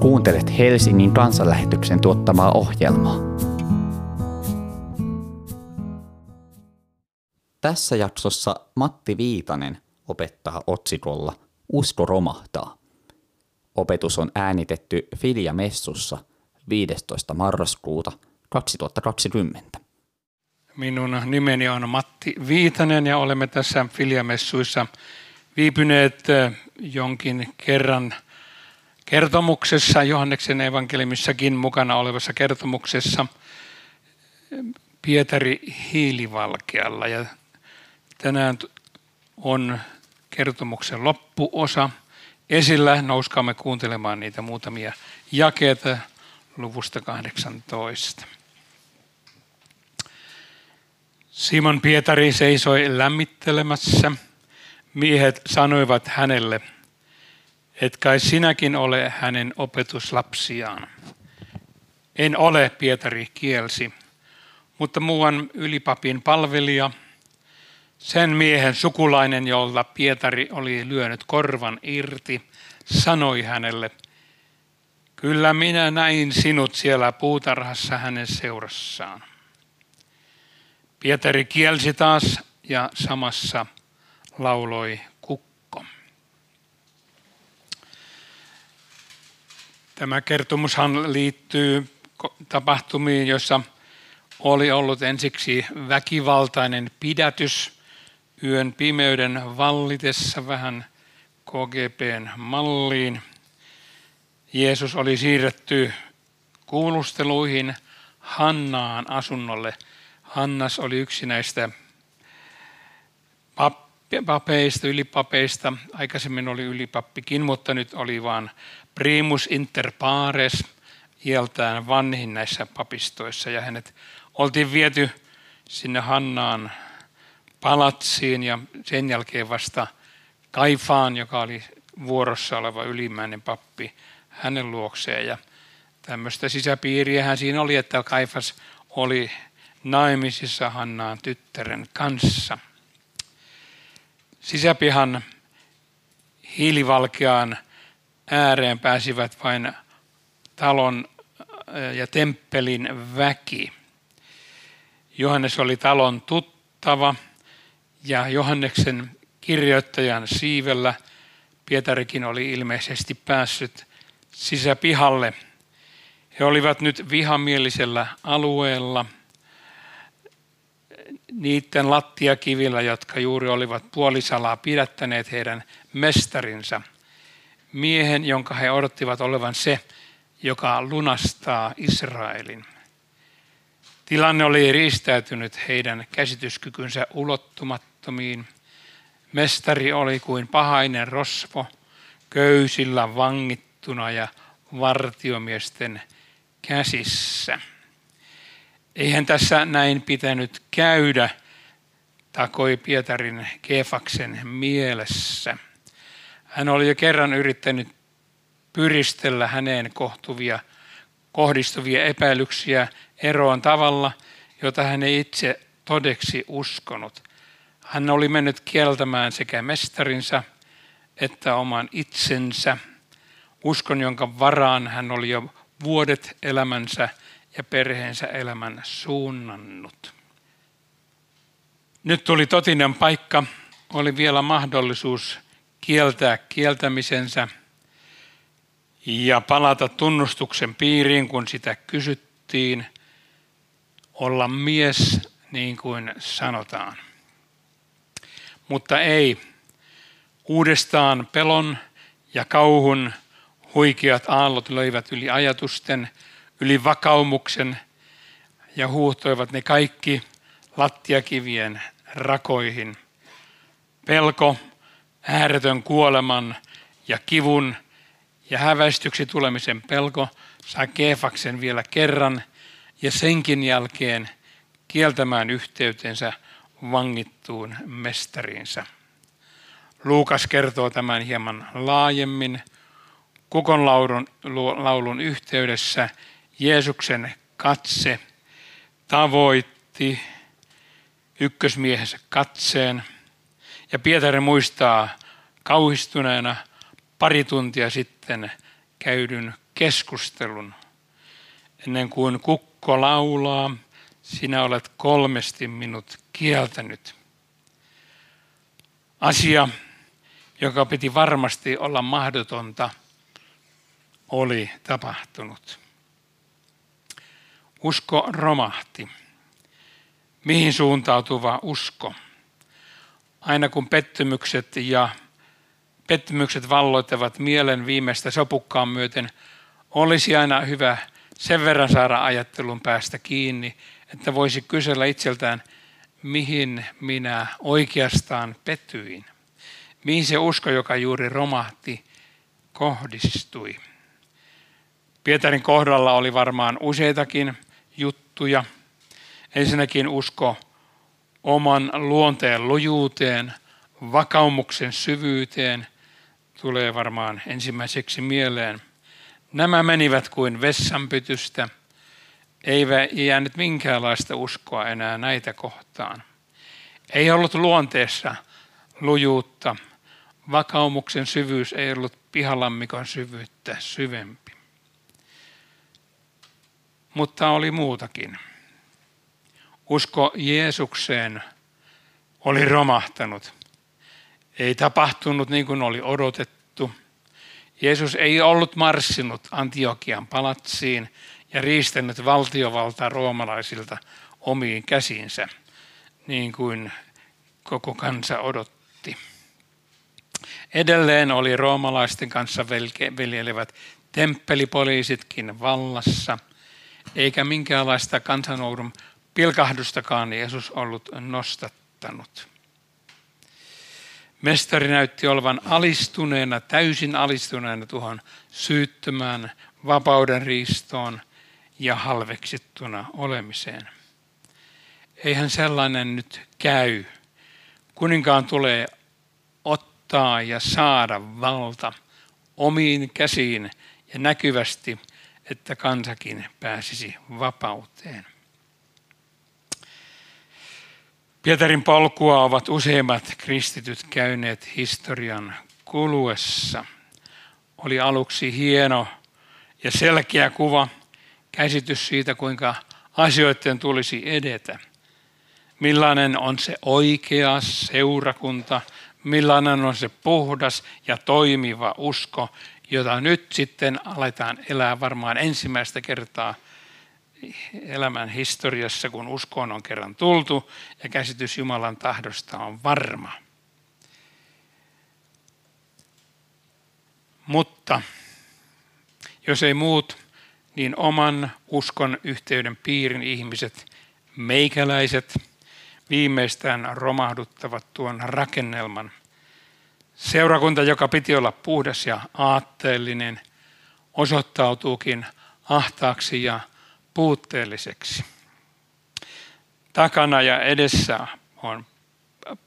Kuuntelet Helsingin kansanlähetyksen tuottamaa ohjelmaa. Tässä jaksossa Matti Viitanen opettaa otsikolla Usko romahtaa. Opetus on äänitetty Filia Messussa 15. marraskuuta 2020. Minun nimeni on Matti Viitanen ja olemme tässä Filiamessuissa viipyneet jonkin kerran kertomuksessa, Johanneksen evankeliumissakin mukana olevassa kertomuksessa Pietari Hiilivalkealla. Ja tänään on kertomuksen loppuosa esillä. Nouskaamme kuuntelemaan niitä muutamia jakeita luvusta 18. Simon Pietari seisoi lämmittelemässä. Miehet sanoivat hänelle, et kai sinäkin ole hänen opetuslapsiaan. En ole, Pietari kielsi, mutta muuan ylipapin palvelija, sen miehen sukulainen, jolla Pietari oli lyönyt korvan irti, sanoi hänelle, kyllä minä näin sinut siellä puutarhassa hänen seurassaan. Pietari kielsi taas ja samassa lauloi kukko. Tämä kertomushan liittyy tapahtumiin, joissa oli ollut ensiksi väkivaltainen pidätys yön pimeyden vallitessa vähän KGPn malliin. Jeesus oli siirretty kuulusteluihin Hannaan asunnolle – Hannas oli yksi näistä papeista, ylipapeista. Aikaisemmin oli ylipappikin, mutta nyt oli vain primus inter pares, iältään vanhin näissä papistoissa. Ja hänet oltiin viety sinne Hannaan palatsiin ja sen jälkeen vasta Kaifaan, joka oli vuorossa oleva ylimmäinen pappi, hänen luokseen. Ja tämmöistä sisäpiiriä hän siinä oli, että Kaifas oli naimisissa Hannaan tyttären kanssa. Sisäpihan hiilivalkeaan ääreen pääsivät vain talon ja temppelin väki. Johannes oli talon tuttava ja Johanneksen kirjoittajan siivellä Pietarikin oli ilmeisesti päässyt sisäpihalle. He olivat nyt vihamielisellä alueella – niiden lattiakivillä, jotka juuri olivat puolisalaa pidättäneet heidän mestarinsa, miehen, jonka he odottivat olevan se, joka lunastaa Israelin. Tilanne oli riistäytynyt heidän käsityskykynsä ulottumattomiin. Mestari oli kuin pahainen rosvo, köysillä vangittuna ja vartiomiesten käsissä. Eihän tässä näin pitänyt käydä, takoi Pietarin Kefaksen mielessä. Hän oli jo kerran yrittänyt pyristellä häneen kohtuvia, kohdistuvia epäilyksiä eroon tavalla, jota hän ei itse todeksi uskonut. Hän oli mennyt kieltämään sekä mestarinsa että oman itsensä, uskon jonka varaan hän oli jo vuodet elämänsä ja perheensä elämän suunnannut. Nyt tuli totinen paikka, oli vielä mahdollisuus kieltää kieltämisensä ja palata tunnustuksen piiriin, kun sitä kysyttiin, olla mies niin kuin sanotaan. Mutta ei. Uudestaan pelon ja kauhun huikeat aallot löivät yli ajatusten yli vakaumuksen ja huuhtoivat ne kaikki lattiakivien rakoihin. Pelko, ääretön kuoleman ja kivun ja häväistyksi tulemisen pelko saa Keefaksen vielä kerran ja senkin jälkeen kieltämään yhteytensä vangittuun mestariinsa. Luukas kertoo tämän hieman laajemmin. Kukon laulun, laulun yhteydessä Jeesuksen katse tavoitti ykkösmiehensä katseen. Ja Pietari muistaa kauhistuneena pari tuntia sitten käydyn keskustelun. Ennen kuin kukko laulaa, sinä olet kolmesti minut kieltänyt. Asia, joka piti varmasti olla mahdotonta, oli tapahtunut. Usko romahti. Mihin suuntautuva usko? Aina kun pettymykset ja pettymykset valloittavat mielen viimeistä sopukkaan myöten, olisi aina hyvä sen verran saada ajattelun päästä kiinni, että voisi kysellä itseltään, mihin minä oikeastaan pettyin. Mihin se usko, joka juuri romahti, kohdistui. Pietarin kohdalla oli varmaan useitakin juttuja. Ensinnäkin usko oman luonteen lujuuteen, vakaumuksen syvyyteen tulee varmaan ensimmäiseksi mieleen. Nämä menivät kuin vessanpytystä. Ei jäänyt minkäänlaista uskoa enää näitä kohtaan. Ei ollut luonteessa lujuutta. Vakaumuksen syvyys ei ollut pihalammikon syvyyttä syvempi. Mutta oli muutakin. Usko Jeesukseen oli romahtanut. Ei tapahtunut niin kuin oli odotettu. Jeesus ei ollut marssinut Antiokian palatsiin ja riistänyt valtiovaltaa roomalaisilta omiin käsiinsä, niin kuin koko kansa odotti. Edelleen oli roomalaisten kanssa veljelevät temppelipoliisitkin vallassa, eikä minkäänlaista kansanoudun pilkahdustakaan Jeesus ollut nostattanut. Mestari näytti olevan alistuneena, täysin alistuneena tuohon syyttömään vapauden riistoon ja halveksittuna olemiseen. Eihän sellainen nyt käy. Kuninkaan tulee ottaa ja saada valta omiin käsiin ja näkyvästi, että kansakin pääsisi vapauteen. Pietarin polkua ovat useimmat kristityt käyneet historian kuluessa. Oli aluksi hieno ja selkeä kuva, käsitys siitä, kuinka asioiden tulisi edetä. Millainen on se oikea seurakunta, millainen on se puhdas ja toimiva usko, jota nyt sitten aletaan elää varmaan ensimmäistä kertaa – elämän historiassa, kun uskoon on kerran tultu ja käsitys Jumalan tahdosta on varma. Mutta jos ei muut, niin oman uskon yhteyden piirin ihmiset, meikäläiset, viimeistään romahduttavat tuon rakennelman. Seurakunta, joka piti olla puhdas ja aatteellinen, osoittautuukin ahtaaksi ja puutteelliseksi. Takana ja edessä on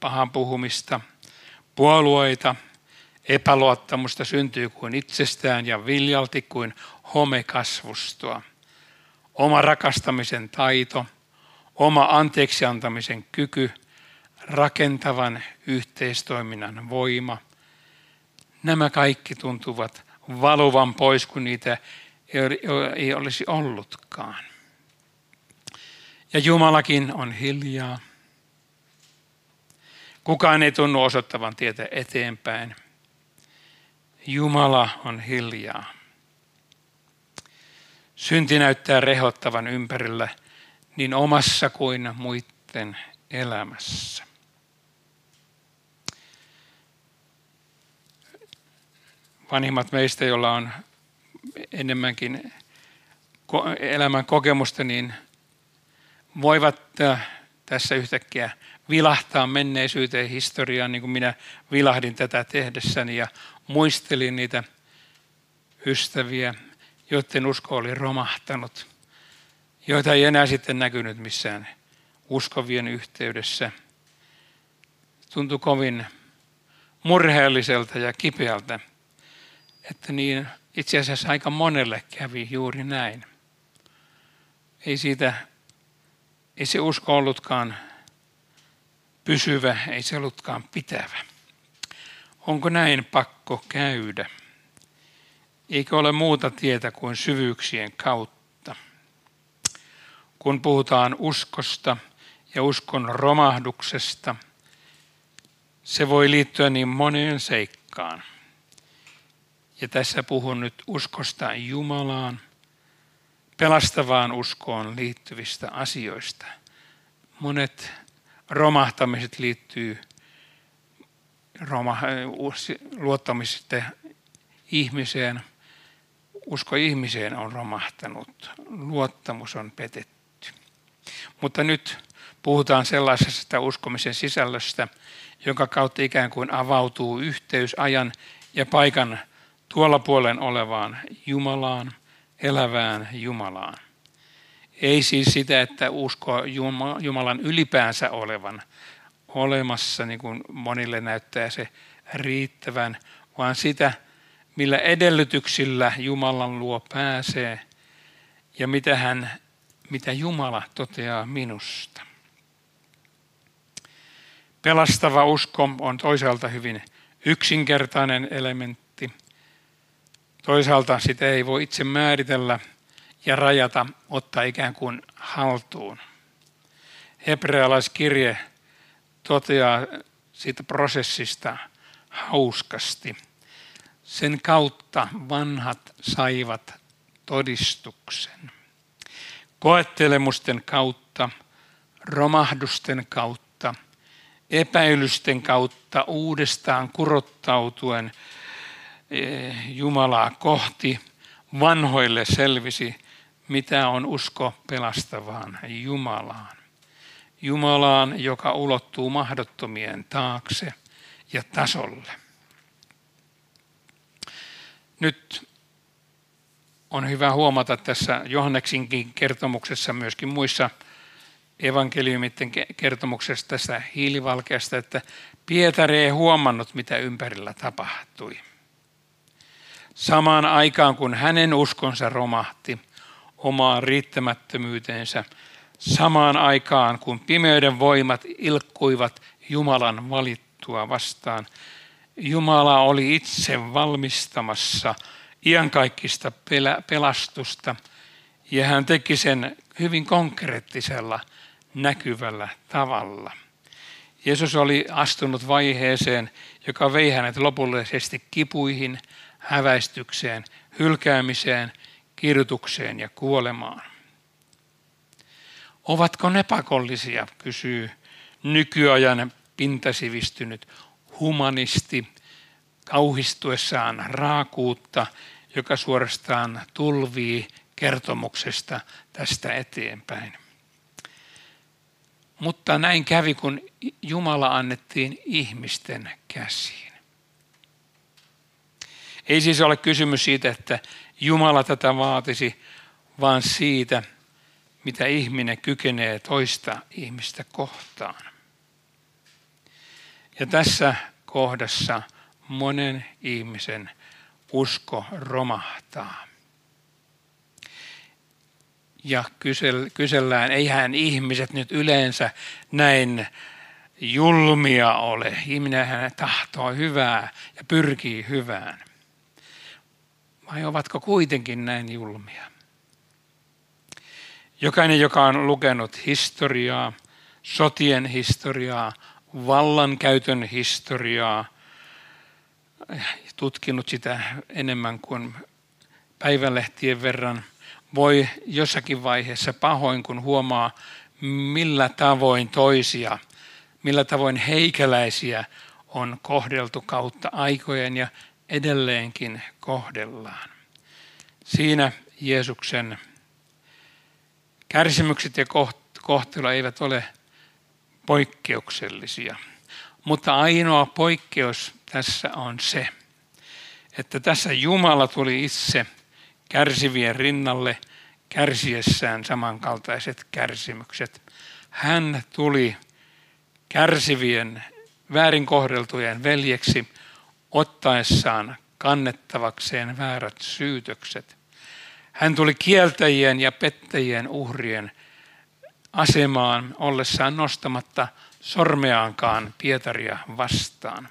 pahan puhumista, puolueita, epäluottamusta syntyy kuin itsestään ja viljalti kuin homekasvustoa. Oma rakastamisen taito, oma anteeksiantamisen kyky, rakentavan yhteistoiminnan voima. Nämä kaikki tuntuvat valuvan pois, kun niitä ei olisi ollutkaan. Ja Jumalakin on hiljaa. Kukaan ei tunnu osoittavan tietä eteenpäin. Jumala on hiljaa. Synti näyttää rehottavan ympärillä niin omassa kuin muiden elämässä. Vanhimmat meistä, joilla on enemmänkin elämän kokemusta, niin voivat äh, tässä yhtäkkiä vilahtaa menneisyyteen historiaan, niin kuin minä vilahdin tätä tehdessäni ja muistelin niitä ystäviä, joiden usko oli romahtanut, joita ei enää sitten näkynyt missään uskovien yhteydessä. Tuntui kovin murheelliselta ja kipeältä, että niin itse asiassa aika monelle kävi juuri näin. Ei siitä, ei se usko ollutkaan pysyvä, ei se ollutkaan pitävä. Onko näin pakko käydä? Eikö ole muuta tietä kuin syvyyksien kautta? Kun puhutaan uskosta ja uskon romahduksesta, se voi liittyä niin moneen seikkaan. Ja tässä puhun nyt uskosta Jumalaan, pelastavaan uskoon liittyvistä asioista. Monet romahtamiset liittyy roma, luottamisesta ihmiseen. Usko ihmiseen on romahtanut, luottamus on petetty. Mutta nyt puhutaan sellaisesta uskomisen sisällöstä, jonka kautta ikään kuin avautuu yhteys ajan ja paikan tuolla puolen olevaan Jumalaan, elävään Jumalaan. Ei siis sitä, että usko Jumalan ylipäänsä olevan olemassa, niin kuin monille näyttää se riittävän, vaan sitä, millä edellytyksillä Jumalan luo pääsee ja mitä, hän, mitä Jumala toteaa minusta. Pelastava usko on toisaalta hyvin yksinkertainen elementti. Toisaalta sitä ei voi itse määritellä ja rajata, ottaa ikään kuin haltuun. Hebrealaiskirje toteaa siitä prosessista hauskasti. Sen kautta vanhat saivat todistuksen. Koettelemusten kautta, romahdusten kautta, epäilysten kautta uudestaan kurottautuen Jumalaa kohti vanhoille selvisi, mitä on usko pelastavaan Jumalaan. Jumalaan, joka ulottuu mahdottomien taakse ja tasolle. Nyt on hyvä huomata tässä Johanneksinkin kertomuksessa, myöskin muissa evankeliumitten kertomuksessa tästä hiilivalkeasta, että Pietari ei huomannut, mitä ympärillä tapahtui. Samaan aikaan, kun hänen uskonsa romahti omaan riittämättömyyteensä, samaan aikaan, kun pimeyden voimat ilkkuivat Jumalan valittua vastaan, Jumala oli itse valmistamassa iankaikkista pelastusta ja hän teki sen hyvin konkreettisella näkyvällä tavalla. Jeesus oli astunut vaiheeseen, joka vei hänet lopullisesti kipuihin, häväistykseen, hylkäämiseen, kirjoitukseen ja kuolemaan. Ovatko ne pakollisia, kysyy nykyajan pintasivistynyt humanisti kauhistuessaan raakuutta, joka suorastaan tulvii kertomuksesta tästä eteenpäin. Mutta näin kävi, kun Jumala annettiin ihmisten käsiin. Ei siis ole kysymys siitä, että Jumala tätä vaatisi, vaan siitä, mitä ihminen kykenee toista ihmistä kohtaan. Ja tässä kohdassa monen ihmisen usko romahtaa. Ja kysellään, eihän ihmiset nyt yleensä näin julmia ole. Ihminen tahtoo hyvää ja pyrkii hyvään. Vai ovatko kuitenkin näin julmia? Jokainen, joka on lukenut historiaa, sotien historiaa, vallankäytön historiaa, tutkinut sitä enemmän kuin päivälehtien verran, voi jossakin vaiheessa pahoin, kun huomaa, millä tavoin toisia, millä tavoin heikäläisiä on kohdeltu kautta aikojen ja edelleenkin kohdellaan. Siinä Jeesuksen Kärsimykset ja kohtelu eivät ole poikkeuksellisia. Mutta ainoa poikkeus tässä on se, että tässä Jumala tuli itse kärsivien rinnalle kärsiessään samankaltaiset kärsimykset. Hän tuli kärsivien, väärin kohdeltujen veljeksi ottaessaan kannettavakseen väärät syytökset – hän tuli kieltäjien ja pettäjien uhrien asemaan ollessaan nostamatta sormeaankaan Pietaria vastaan.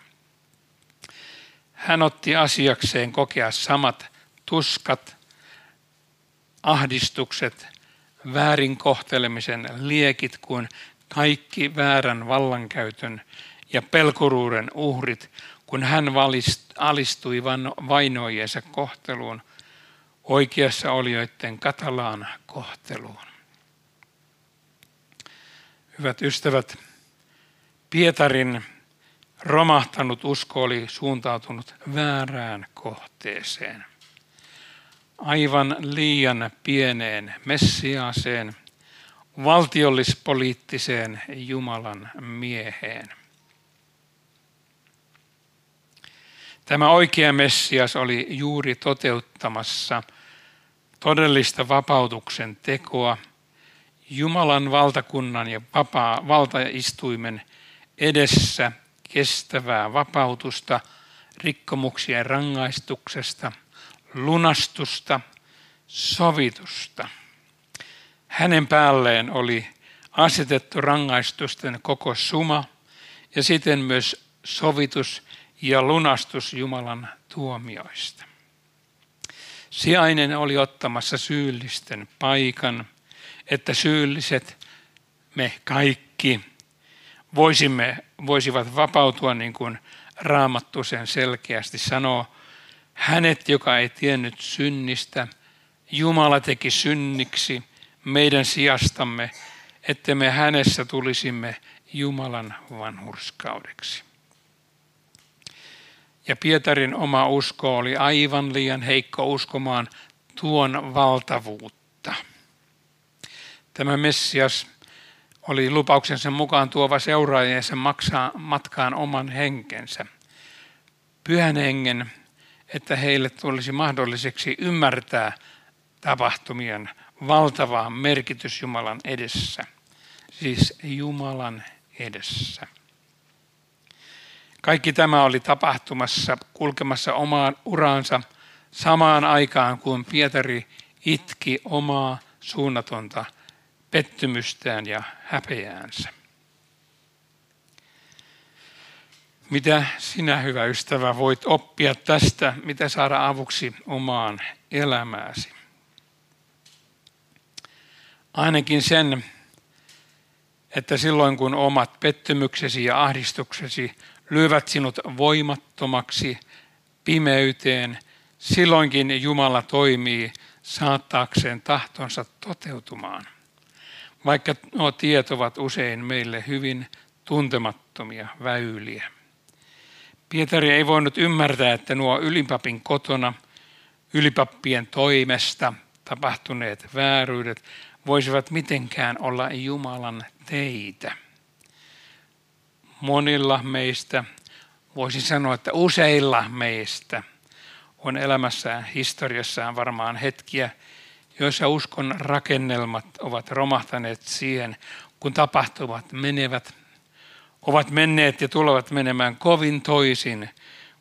Hän otti asiakseen kokea samat tuskat, ahdistukset, väärinkohtelemisen liekit kuin kaikki väärän vallankäytön ja pelkuruuden uhrit, kun hän alistui vainoijensa kohteluun, oikeassa olijoiden katalaan kohteluun. Hyvät ystävät, Pietarin romahtanut usko oli suuntautunut väärään kohteeseen. Aivan liian pieneen messiaaseen, valtiollispoliittiseen Jumalan mieheen. Tämä oikea Messias oli juuri toteuttamassa todellista vapautuksen tekoa Jumalan valtakunnan ja vapaa valtaistuimen edessä kestävää vapautusta rikkomuksien rangaistuksesta, lunastusta, sovitusta. Hänen päälleen oli asetettu rangaistusten koko suma ja siten myös sovitus ja lunastus Jumalan tuomioista. Sijainen oli ottamassa syyllisten paikan, että syylliset, me kaikki, voisimme, voisivat vapautua niin kuin Raamattu sen selkeästi sanoo. Hänet, joka ei tiennyt synnistä, Jumala teki synniksi meidän sijastamme, että me hänessä tulisimme Jumalan vanhurskaudeksi. Ja Pietarin oma usko oli aivan liian heikko uskomaan tuon valtavuutta. Tämä Messias oli lupauksensa mukaan tuova seuraajiensa maksaa matkaan oman henkensä. Pyhän hengen, että heille tulisi mahdolliseksi ymmärtää tapahtumien valtava merkitys Jumalan edessä. Siis Jumalan edessä. Kaikki tämä oli tapahtumassa, kulkemassa omaan uraansa samaan aikaan, kuin Pietari itki omaa suunnatonta pettymystään ja häpeäänsä. Mitä sinä, hyvä ystävä, voit oppia tästä, mitä saada avuksi omaan elämääsi? Ainakin sen, että silloin kun omat pettymyksesi ja ahdistuksesi lyövät sinut voimattomaksi pimeyteen, silloinkin Jumala toimii saattaakseen tahtonsa toteutumaan. Vaikka nuo tiet ovat usein meille hyvin tuntemattomia väyliä. Pietari ei voinut ymmärtää, että nuo ylipapin kotona ylipappien toimesta tapahtuneet vääryydet voisivat mitenkään olla Jumalan teitä monilla meistä, voisin sanoa, että useilla meistä on elämässään, historiassaan varmaan hetkiä, joissa uskon rakennelmat ovat romahtaneet siihen, kun tapahtumat menevät, ovat menneet ja tulevat menemään kovin toisin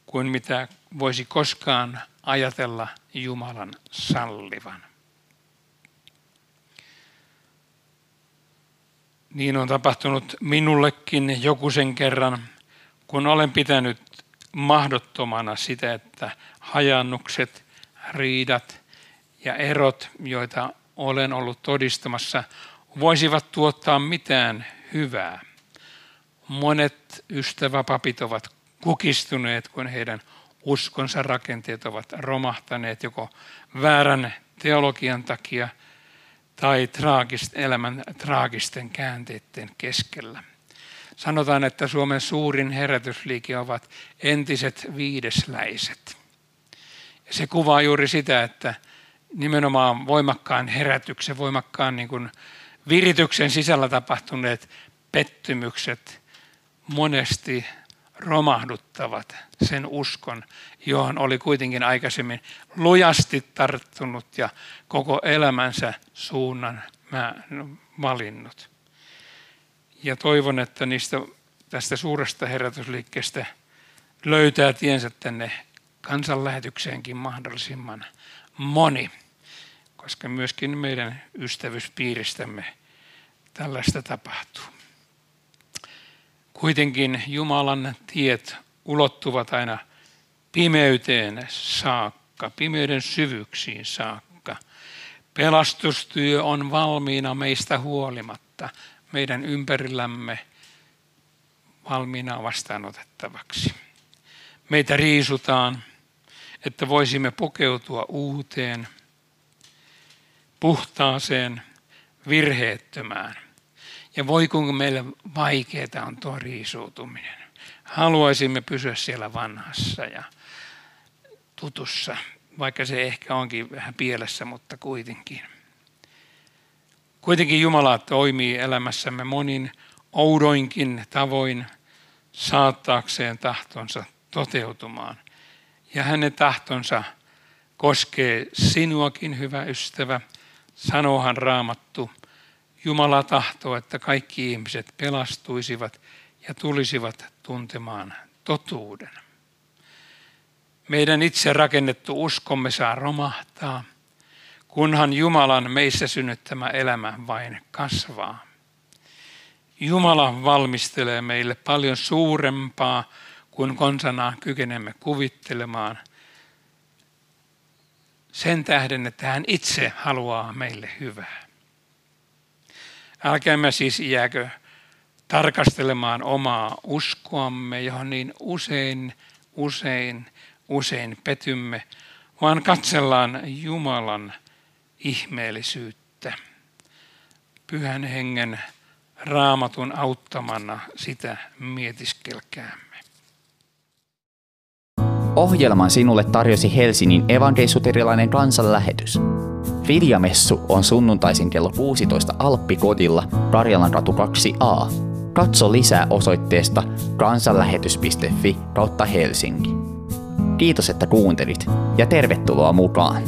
kuin mitä voisi koskaan ajatella Jumalan sallivan. Niin on tapahtunut minullekin joku sen kerran, kun olen pitänyt mahdottomana sitä, että hajannukset, riidat ja erot, joita olen ollut todistamassa, voisivat tuottaa mitään hyvää. Monet ystäväpapit ovat kukistuneet, kun heidän uskonsa rakenteet ovat romahtaneet joko väärän teologian takia – tai traagist, elämän traagisten käänteiden keskellä. Sanotaan, että Suomen suurin herätysliike ovat entiset viidesläiset. Ja se kuvaa juuri sitä, että nimenomaan voimakkaan herätyksen, voimakkaan niin kuin virityksen sisällä tapahtuneet pettymykset monesti romahduttavat sen uskon, johon oli kuitenkin aikaisemmin lujasti tarttunut ja koko elämänsä suunnan mä valinnut. Ja toivon, että niistä, tästä suuresta herätysliikkeestä löytää tiensä tänne kansanlähetykseenkin mahdollisimman moni, koska myöskin meidän ystävyyspiiristämme tällaista tapahtuu. Kuitenkin Jumalan tiet ulottuvat aina pimeyteen saakka. pimeyden syvyyksiin saakka. Pelastustyö on valmiina meistä huolimatta, meidän ympärillämme valmiina vastaanotettavaksi. Meitä riisutaan, että voisimme pukeutua uuteen, puhtaaseen, virheettömään. Ja voi kuinka meille vaikeaa on tuo riisuutuminen. Haluaisimme pysyä siellä vanhassa ja tutussa, vaikka se ehkä onkin vähän pielessä, mutta kuitenkin. Kuitenkin Jumala toimii elämässämme monin oudoinkin tavoin saattaakseen tahtonsa toteutumaan. Ja hänen tahtonsa koskee sinuakin, hyvä ystävä. Sanohan raamattu, Jumala tahtoo, että kaikki ihmiset pelastuisivat ja tulisivat tuntemaan totuuden. Meidän itse rakennettu uskomme saa romahtaa, kunhan Jumalan meissä synnyttämä elämä vain kasvaa. Jumala valmistelee meille paljon suurempaa kuin konsanaan kykenemme kuvittelemaan. Sen tähden, että hän itse haluaa meille hyvää. Älkäämme siis jääkö tarkastelemaan omaa uskoamme, johon niin usein, usein, usein petymme, vaan katsellaan Jumalan ihmeellisyyttä. Pyhän hengen raamatun auttamana sitä mietiskelkäämme. Ohjelman sinulle tarjosi Helsingin evankeisuterilainen kansanlähetys. Viljamessu on sunnuntaisin kello 16 Alppikodilla Karjalan ratu 2a. Katso lisää osoitteesta kansanlähetys.fi kautta Helsinki. Kiitos, että kuuntelit ja tervetuloa mukaan!